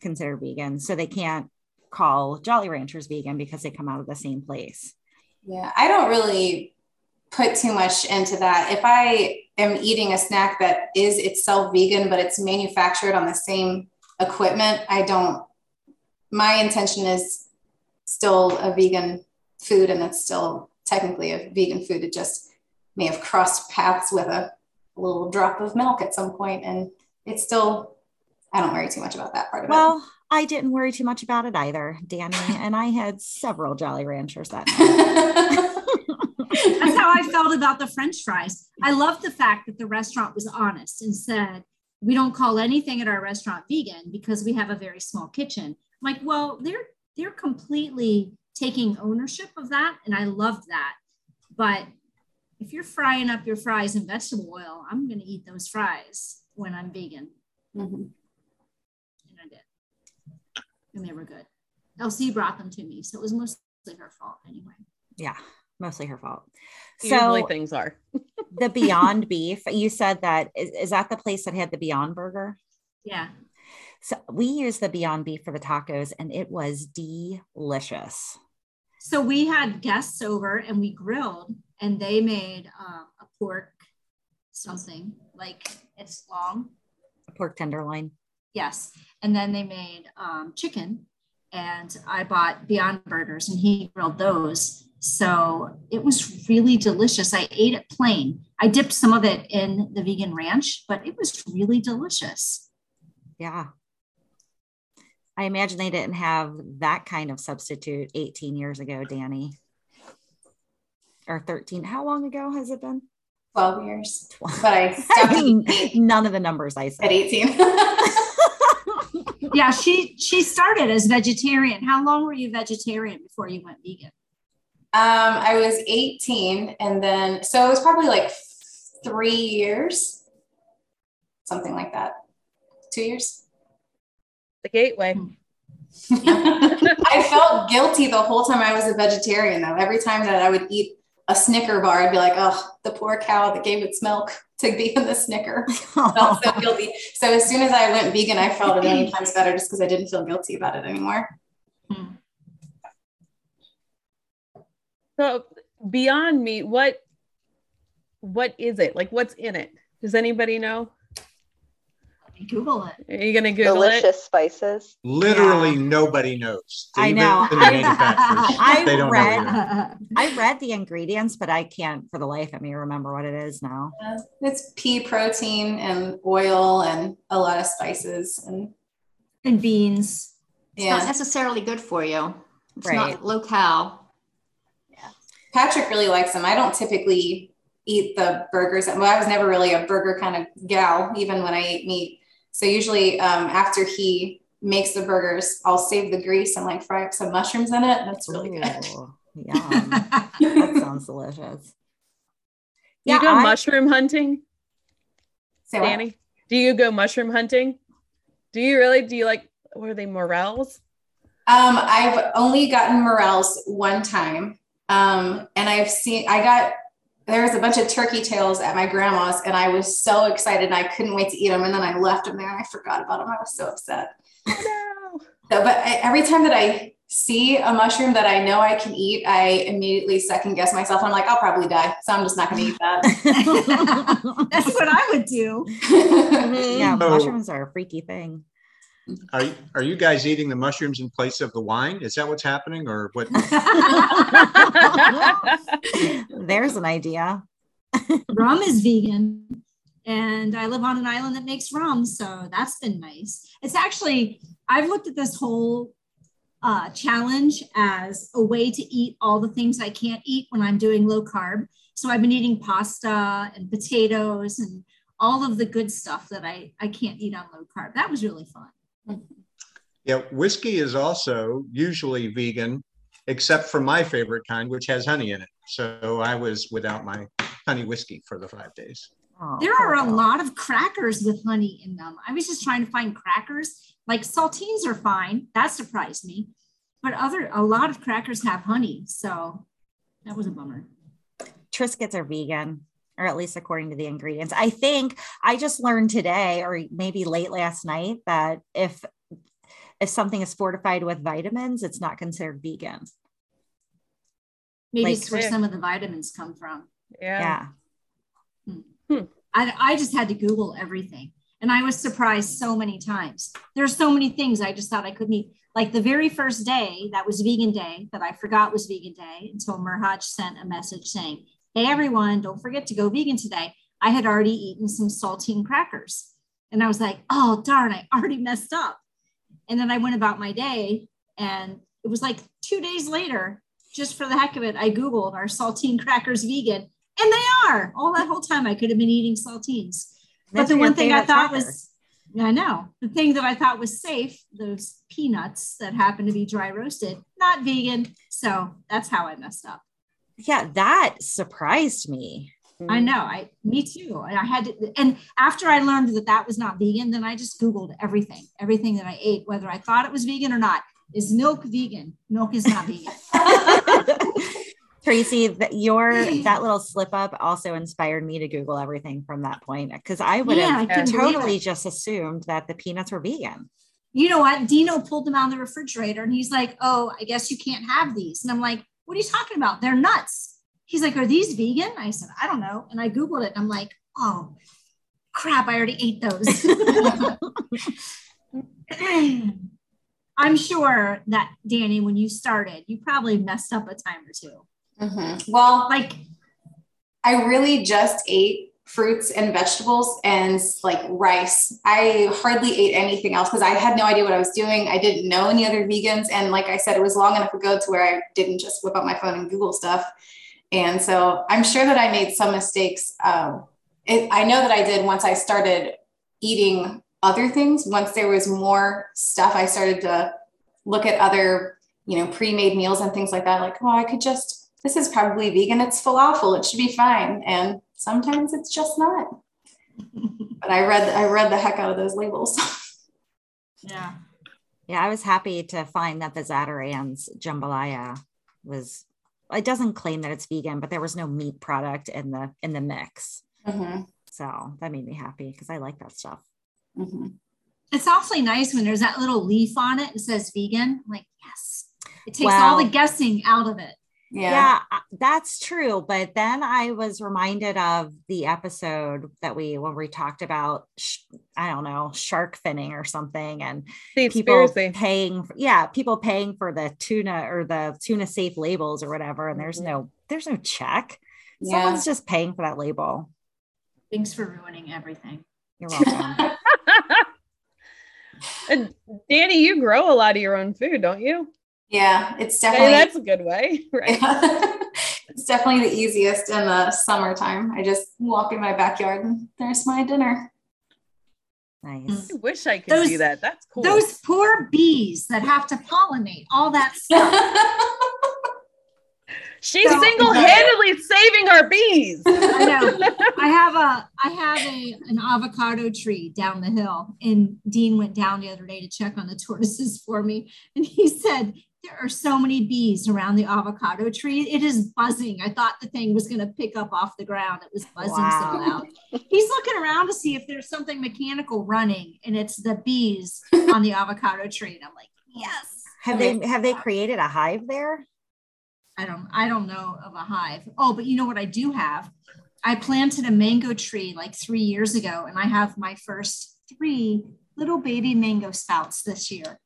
considered vegan. So they can't call Jolly Ranchers vegan because they come out of the same place. Yeah, I don't really put too much into that. If I am eating a snack that is itself vegan, but it's manufactured on the same equipment, I don't, my intention is still a vegan food and it's still technically a vegan food. It just may have crossed paths with a little drop of milk at some point and it's still I don't worry too much about that part of well, it. Well, I didn't worry too much about it either, Danny, and I had several Jolly Ranchers that night. That's how I felt about the French fries. I love the fact that the restaurant was honest and said, we don't call anything at our restaurant vegan because we have a very small kitchen. I'm like, well, they're they're completely taking ownership of that. And I love that. But if you're frying up your fries in vegetable oil, I'm going to eat those fries when I'm vegan. Mm-hmm. And I did. And they were good. Elsie brought them to me. So it was mostly her fault anyway. Yeah, mostly her fault. Usually so things are. The Beyond Beef, you said that is, is that the place that had the Beyond Burger? Yeah. So we used the Beyond Beef for the tacos and it was delicious. So we had guests over and we grilled and they made uh, a pork something like it's long. A pork tenderloin. Yes. And then they made um, chicken and I bought Beyond Burgers and he grilled those. So it was really delicious. I ate it plain. I dipped some of it in the vegan ranch, but it was really delicious. Yeah. I imagine they didn't have that kind of substitute 18 years ago, Danny. Or 13. How long ago has it been? 12 years. 12. But I stopped none of the numbers I said. At 18. yeah, she she started as vegetarian. How long were you vegetarian before you went vegan? Um, I was 18 and then so it was probably like three years, something like that. Two years the gateway. I felt guilty the whole time I was a vegetarian, though. Every time that I would eat a Snicker bar, I'd be like, oh, the poor cow that gave its milk to be in the Snicker. I felt so guilty. So as soon as I went vegan, I felt a million times better just because I didn't feel guilty about it anymore. Hmm. So beyond meat, what what is it? Like what's in it? Does anybody know? Google it. Are you gonna Google Delicious it? spices. Literally yeah. nobody knows. I know. I, I read. Know I read the ingredients, but I can't for the life of me remember what it is now. Uh, it's pea protein and oil and a lot of spices and and beans. It's yeah. not necessarily good for you. It's right. not low cal. Yeah. Patrick really likes them. I don't typically eat the burgers. Well, I was never really a burger kind of gal, even when I ate meat. So usually um, after he makes the burgers, I'll save the grease and like fry up some mushrooms in it. That's really Ooh, good. Yeah, that sounds delicious. Do you go I, mushroom hunting? Say Danny, what? do you go mushroom hunting? Do you really? Do you like, what are they, morels? Um, I've only gotten morels one time. Um, and I've seen, I got there was a bunch of turkey tails at my grandma's and I was so excited and I couldn't wait to eat them. And then I left them there and I forgot about them. I was so upset. no. So, but I, every time that I see a mushroom that I know I can eat, I immediately second guess myself. I'm like, I'll probably die. So I'm just not going to eat that. That's what I would do. yeah, mushrooms are a freaky thing. Are are you guys eating the mushrooms in place of the wine? Is that what's happening, or what? There's an idea. rum is vegan, and I live on an island that makes rum, so that's been nice. It's actually I've looked at this whole uh, challenge as a way to eat all the things I can't eat when I'm doing low carb. So I've been eating pasta and potatoes and all of the good stuff that I, I can't eat on low carb. That was really fun. Yeah, whiskey is also usually vegan, except for my favorite kind, which has honey in it. So I was without my honey whiskey for the five days. Oh, there are a lot of crackers with honey in them. I was just trying to find crackers. Like saltines are fine. That surprised me. But other a lot of crackers have honey. So that was a bummer. Triscuits are vegan, or at least according to the ingredients. I think I just learned today, or maybe late last night, that if if something is fortified with vitamins, it's not considered vegan. Maybe like, it's where yeah. some of the vitamins come from. Yeah. Yeah. Hmm. Hmm. I, I just had to Google everything. And I was surprised so many times. There's so many things I just thought I couldn't eat. Like the very first day that was vegan day that I forgot was vegan day until Merhaj sent a message saying, Hey everyone, don't forget to go vegan today. I had already eaten some saltine crackers. And I was like, oh darn, I already messed up. And then I went about my day and it was like two days later, just for the heck of it, I Googled are saltine crackers vegan? And they are. All that whole time I could have been eating saltines. That's but the one thing I thought cracker. was, I know, the thing that I thought was safe, those peanuts that happen to be dry roasted, not vegan. So that's how I messed up. Yeah, that surprised me. I mm. know. I me too. And I had to and after I learned that that was not vegan, then I just googled everything, everything that I ate whether I thought it was vegan or not. Is milk vegan? Milk is not vegan. Tracy, that your that little slip up also inspired me to Google everything from that point because I would yeah, have I totally just assumed that the peanuts were vegan. You know what? Dino pulled them out of the refrigerator and he's like, "Oh, I guess you can't have these." And I'm like, "What are you talking about? They're nuts." He's like, "Are these vegan?" I said, "I don't know." And I googled it. And I'm like, "Oh, crap! I already ate those." I'm sure that Danny, when you started, you probably messed up a time or 2 Mm-hmm. Well, like I really just ate fruits and vegetables and like rice. I hardly ate anything else because I had no idea what I was doing. I didn't know any other vegans. And like I said, it was long enough ago to where I didn't just whip up my phone and Google stuff. And so I'm sure that I made some mistakes. Um, it, I know that I did once I started eating other things. Once there was more stuff, I started to look at other, you know, pre-made meals and things like that. Like, oh, I could just this is probably vegan. It's falafel. It should be fine. And sometimes it's just not. but I read I read the heck out of those labels. yeah. Yeah, I was happy to find that the Zatarain's jambalaya was it doesn't claim that it's vegan, but there was no meat product in the in the mix. Mm-hmm. So that made me happy because I like that stuff. Mm-hmm. It's awfully nice when there's that little leaf on it and says vegan. I'm like, yes, it takes well, all the guessing out of it. Yeah. yeah, that's true. But then I was reminded of the episode that we when we talked about sh- I don't know shark finning or something, and people paying, for, yeah, people paying for the tuna or the tuna safe labels or whatever, and there's mm-hmm. no there's no check. Yeah. Someone's just paying for that label. Thanks for ruining everything. You're welcome. Danny, you grow a lot of your own food, don't you? Yeah, it's definitely that's a good way, right? it's definitely the easiest in the summertime. I just walk in my backyard and there's my dinner. Nice. I wish I could those, do that. That's cool. Those poor bees that have to pollinate all that stuff. She's so, single-handedly saving our bees. I know. I have a I have a an avocado tree down the hill, and Dean went down the other day to check on the tortoises for me, and he said there are so many bees around the avocado tree. It is buzzing. I thought the thing was going to pick up off the ground. It was buzzing wow. so loud. He's looking around to see if there's something mechanical running, and it's the bees on the avocado tree. And I'm like, yes. Have they have they created a hive there? I don't I don't know of a hive. Oh, but you know what I do have? I planted a mango tree like three years ago, and I have my first three little baby mango spouts this year.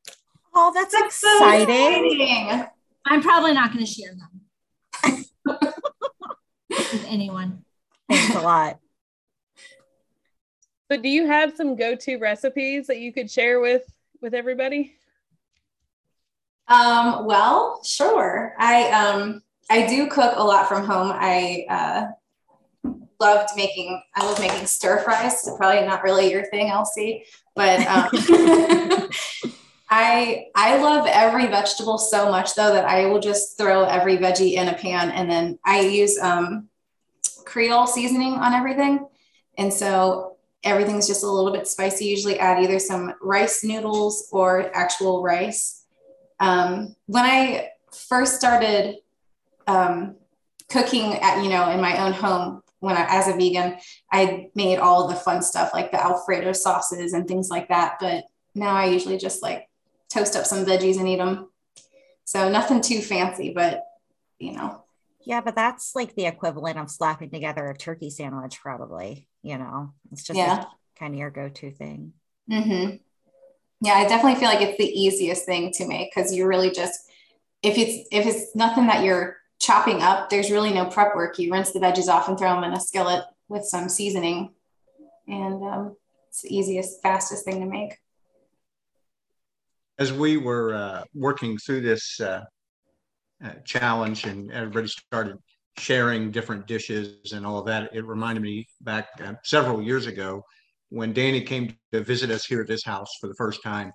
Oh, that's, that's exciting. So I'm probably not going to share them with anyone. Thanks a lot. But do you have some go-to recipes that you could share with with everybody? Um, well, sure. I um I do cook a lot from home. I uh loved making I love making stir fries. It's probably not really your thing, Elsie, but um I I love every vegetable so much though that I will just throw every veggie in a pan and then I use um, Creole seasoning on everything, and so everything's just a little bit spicy. Usually add either some rice noodles or actual rice. Um, when I first started um, cooking at you know in my own home when I as a vegan, I made all the fun stuff like the Alfredo sauces and things like that. But now I usually just like toast up some veggies and eat them. So nothing too fancy, but you know. Yeah, but that's like the equivalent of slapping together a turkey sandwich, probably. You know, it's just yeah. kind of your go-to thing. Mm-hmm. Yeah, I definitely feel like it's the easiest thing to make because you really just if it's if it's nothing that you're chopping up, there's really no prep work. You rinse the veggies off and throw them in a skillet with some seasoning, and um, it's the easiest, fastest thing to make as we were uh, working through this uh, uh, challenge and everybody started sharing different dishes and all of that, it reminded me back uh, several years ago when Danny came to visit us here at this house for the first time.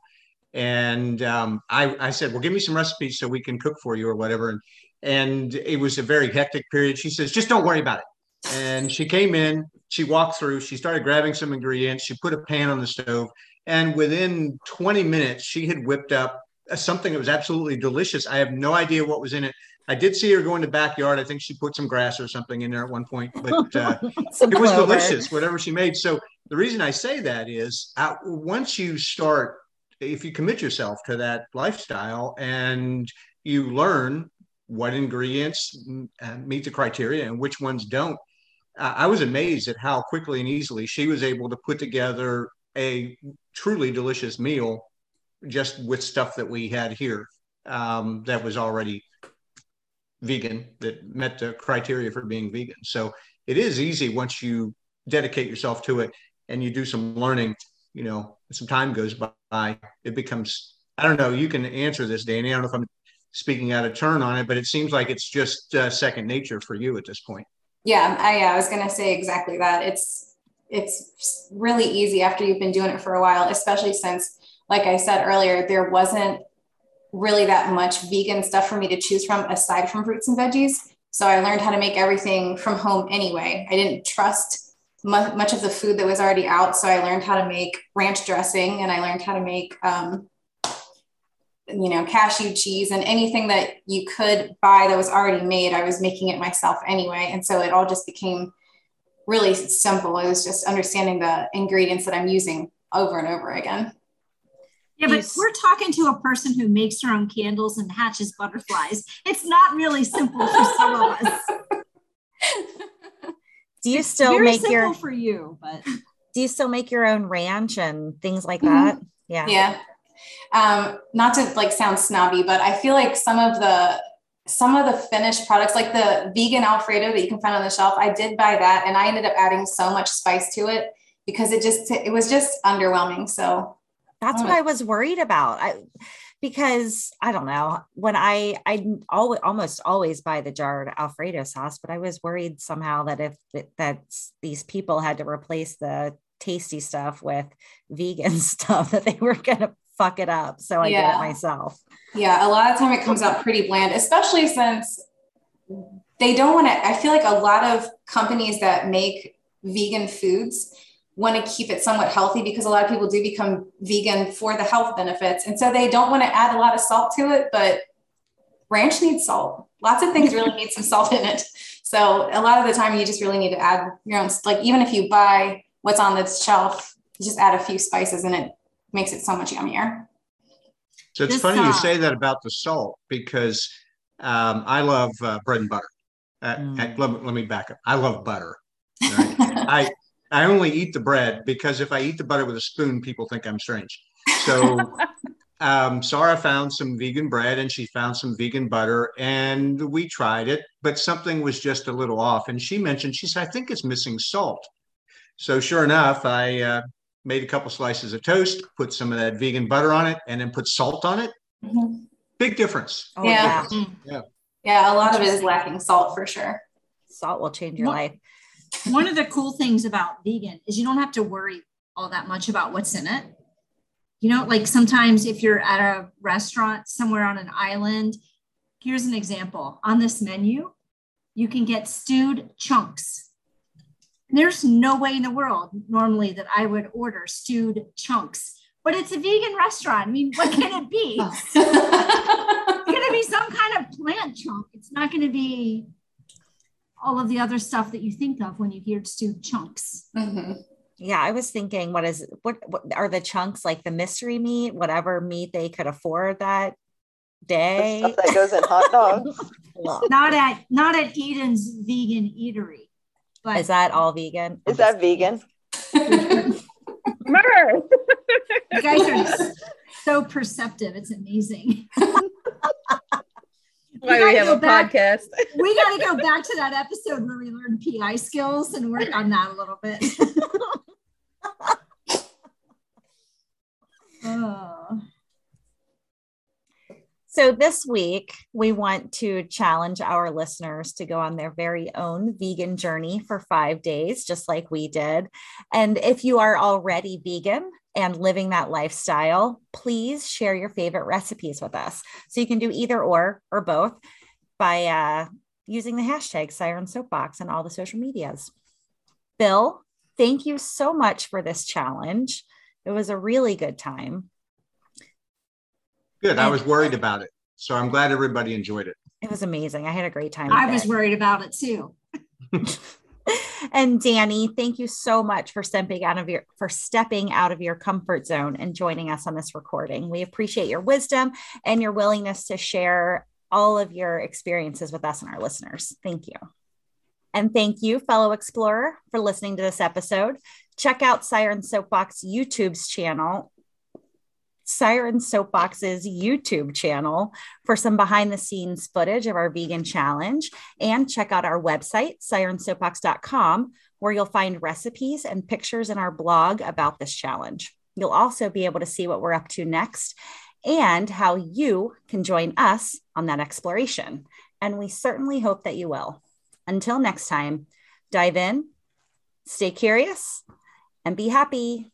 And um, I, I, said, well, give me some recipes so we can cook for you or whatever. And, and it was a very hectic period. She says, just don't worry about it. And she came in, she walked through, she started grabbing some ingredients, she put a pan on the stove, and within 20 minutes, she had whipped up something that was absolutely delicious. I have no idea what was in it. I did see her go in the backyard. I think she put some grass or something in there at one point, but uh, it was delicious, whatever she made. So the reason I say that is uh, once you start, if you commit yourself to that lifestyle and you learn what ingredients uh, meet the criteria and which ones don't, uh, I was amazed at how quickly and easily she was able to put together a truly delicious meal just with stuff that we had here um, that was already vegan that met the criteria for being vegan. So it is easy once you dedicate yourself to it and you do some learning, you know, some time goes by, it becomes, I don't know, you can answer this, Danny. I don't know if I'm speaking out of turn on it, but it seems like it's just uh, second nature for you at this point. Yeah, I, I was going to say exactly that. It's it's really easy after you've been doing it for a while, especially since, like I said earlier, there wasn't really that much vegan stuff for me to choose from aside from fruits and veggies. So I learned how to make everything from home anyway. I didn't trust much of the food that was already out. So I learned how to make ranch dressing and I learned how to make, um, you know, cashew cheese and anything that you could buy that was already made. I was making it myself anyway. And so it all just became really simple. It was just understanding the ingredients that I'm using over and over again. Yeah, but we're talking to a person who makes her own candles and hatches butterflies. It's not really simple for some of us. Do you still make your for you, but do you still make your own ranch and things like mm-hmm. that? Yeah. Yeah. Um, not to like sound snobby, but I feel like some of the some of the finished products, like the vegan Alfredo that you can find on the shelf, I did buy that and I ended up adding so much spice to it because it just it was just underwhelming. So that's what I was worried about. I because I don't know when I I always almost always buy the jarred Alfredo sauce, but I was worried somehow that if that these people had to replace the tasty stuff with vegan stuff that they were gonna fuck it up. So I yeah. did it myself. Yeah, a lot of time it comes out pretty bland, especially since they don't want to. I feel like a lot of companies that make vegan foods want to keep it somewhat healthy because a lot of people do become vegan for the health benefits. And so they don't want to add a lot of salt to it, but ranch needs salt. Lots of things really need some salt in it. So a lot of the time you just really need to add your own, like even if you buy what's on the shelf, just add a few spices and it makes it so much yummier. So it's this funny you say that about the salt because um, I love uh, bread and butter. Uh, mm. let, let, me back up. I love butter. Right? I I only eat the bread because if I eat the butter with a spoon, people think I'm strange. So um, Sarah found some vegan bread and she found some vegan butter and we tried it, but something was just a little off. And she mentioned, she said, I think it's missing salt. So sure enough, I uh, made a couple slices of toast, put some of that vegan butter on it, and then put salt on it. Mm-hmm. Big difference. Oh, yeah. Difference. Yeah. Yeah. A lot of it is lacking salt for sure. Salt will change your life. One of the cool things about vegan is you don't have to worry all that much about what's in it. You know, like sometimes if you're at a restaurant somewhere on an island, here's an example on this menu, you can get stewed chunks. there's no way in the world normally that I would order stewed chunks, but it's a vegan restaurant. I mean, what can it be? it's going to be some kind of plant chunk. It's not going to be all of the other stuff that you think of when you hear stewed chunks. Mm-hmm. Yeah, I was thinking, what is what, what are the chunks like the mystery meat, whatever meat they could afford that day? The stuff that goes in hot dogs. not at not at Eden's vegan eatery. But is that all vegan? Is that vegan? Murder. you guys are so perceptive. It's amazing. Why we, we have a back, podcast. we got to go back to that episode where we learned PI skills and work on that a little bit. oh. So, this week, we want to challenge our listeners to go on their very own vegan journey for five days, just like we did. And if you are already vegan and living that lifestyle, please share your favorite recipes with us. So, you can do either or or both by uh, using the hashtag Siren Soapbox on all the social medias. Bill, thank you so much for this challenge. It was a really good time. Good. I was worried about it. So I'm glad everybody enjoyed it. It was amazing. I had a great time. I was it. worried about it too. and Danny, thank you so much for stepping out of your for stepping out of your comfort zone and joining us on this recording. We appreciate your wisdom and your willingness to share all of your experiences with us and our listeners. Thank you. And thank you, fellow explorer, for listening to this episode. Check out Siren Soapbox YouTube's channel Siren Soapbox's YouTube channel for some behind the scenes footage of our vegan challenge and check out our website, sirensoapbox.com, where you'll find recipes and pictures in our blog about this challenge. You'll also be able to see what we're up to next and how you can join us on that exploration. And we certainly hope that you will. Until next time, dive in, stay curious, and be happy.